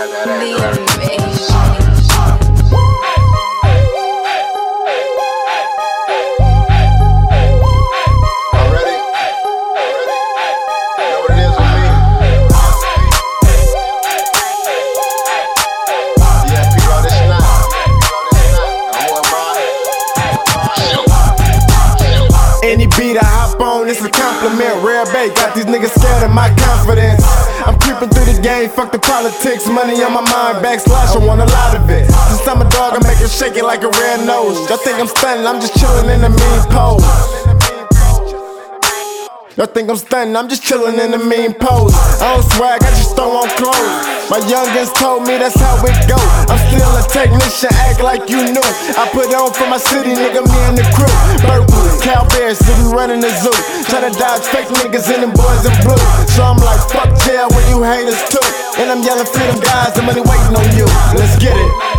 Any beat I hop on, it's a compliment. Rare bait, got these niggas scared of my confidence. I'm creeping through game, fuck the politics, money on my mind, backslash, I want a lot of it. Since I'm a dog, I make it shake it like a red nose. Y'all think I'm stunning, I'm just chilling in the mean pose. Y'all think I'm stunning, I'm just chillin' in the mean pose. I don't swag, I just throw on clothes. My youngins told me that's how it go. I'm still a technician, act like you knew. I put on for my city, nigga, me and the crew. Berkeley, Cal Bears, we running the zoo. Tryna dodge fake niggas and them boys in blue. So I'm like, haters too. And I'm yelling them guys, the money waiting on you. Let's get it.